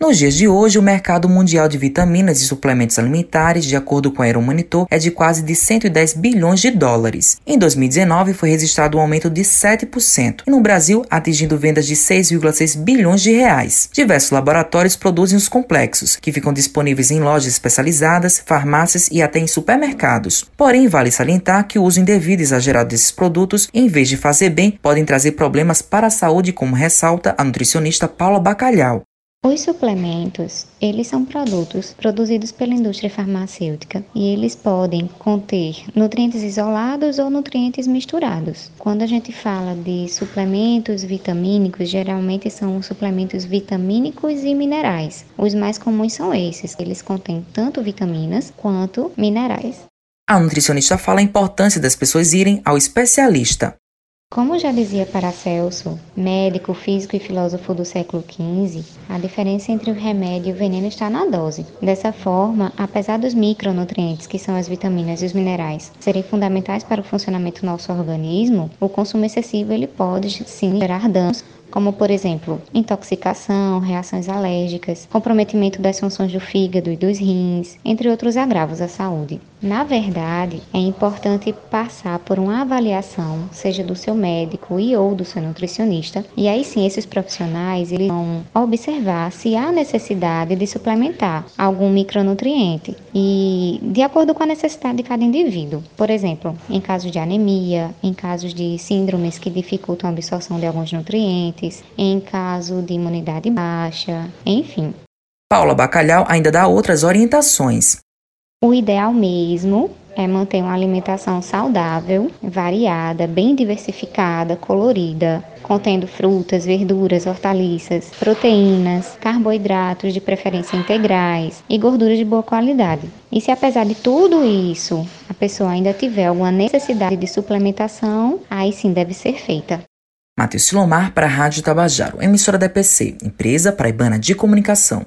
Nos dias de hoje, o mercado mundial de vitaminas e suplementos alimentares, de acordo com a Euromonitor, é de quase de 110 bilhões de dólares. Em 2019, foi registrado um aumento de 7%, e no Brasil, atingindo vendas de 6,6 bilhões de reais. Diversos laboratórios produzem os complexos, que ficam disponíveis em lojas especializadas, farmácias e até em supermercados. Porém, vale salientar que o uso indevido e exagerado desses produtos, em vez de fazer bem, podem trazer problemas para a saúde, como ressalta a nutricionista Paula Bacalhau. Os suplementos, eles são produtos produzidos pela indústria farmacêutica e eles podem conter nutrientes isolados ou nutrientes misturados. Quando a gente fala de suplementos vitamínicos, geralmente são suplementos vitamínicos e minerais. Os mais comuns são esses, eles contêm tanto vitaminas quanto minerais. A nutricionista fala a importância das pessoas irem ao especialista. Como já dizia Paracelso, médico, físico e filósofo do século XV, a diferença entre o remédio e o veneno está na dose. Dessa forma, apesar dos micronutrientes, que são as vitaminas e os minerais, serem fundamentais para o funcionamento do nosso organismo, o consumo excessivo ele pode sim gerar danos como por exemplo intoxicação, reações alérgicas, comprometimento das funções do fígado e dos rins, entre outros agravos à saúde. Na verdade, é importante passar por uma avaliação, seja do seu médico e ou do seu nutricionista, e aí sim esses profissionais eles vão observar se há necessidade de suplementar algum micronutriente e de acordo com a necessidade de cada indivíduo. Por exemplo, em casos de anemia, em casos de síndromes que dificultam a absorção de alguns nutrientes, em caso de imunidade baixa, enfim. Paula Bacalhau ainda dá outras orientações. O ideal mesmo é manter uma alimentação saudável, variada, bem diversificada, colorida, contendo frutas, verduras, hortaliças, proteínas, carboidratos de preferência integrais e gorduras de boa qualidade. E se apesar de tudo isso, a pessoa ainda tiver alguma necessidade de suplementação, aí sim deve ser feita. Matheus Silomar para a Rádio Tabajaro, emissora da EPC, empresa paraibana de comunicação.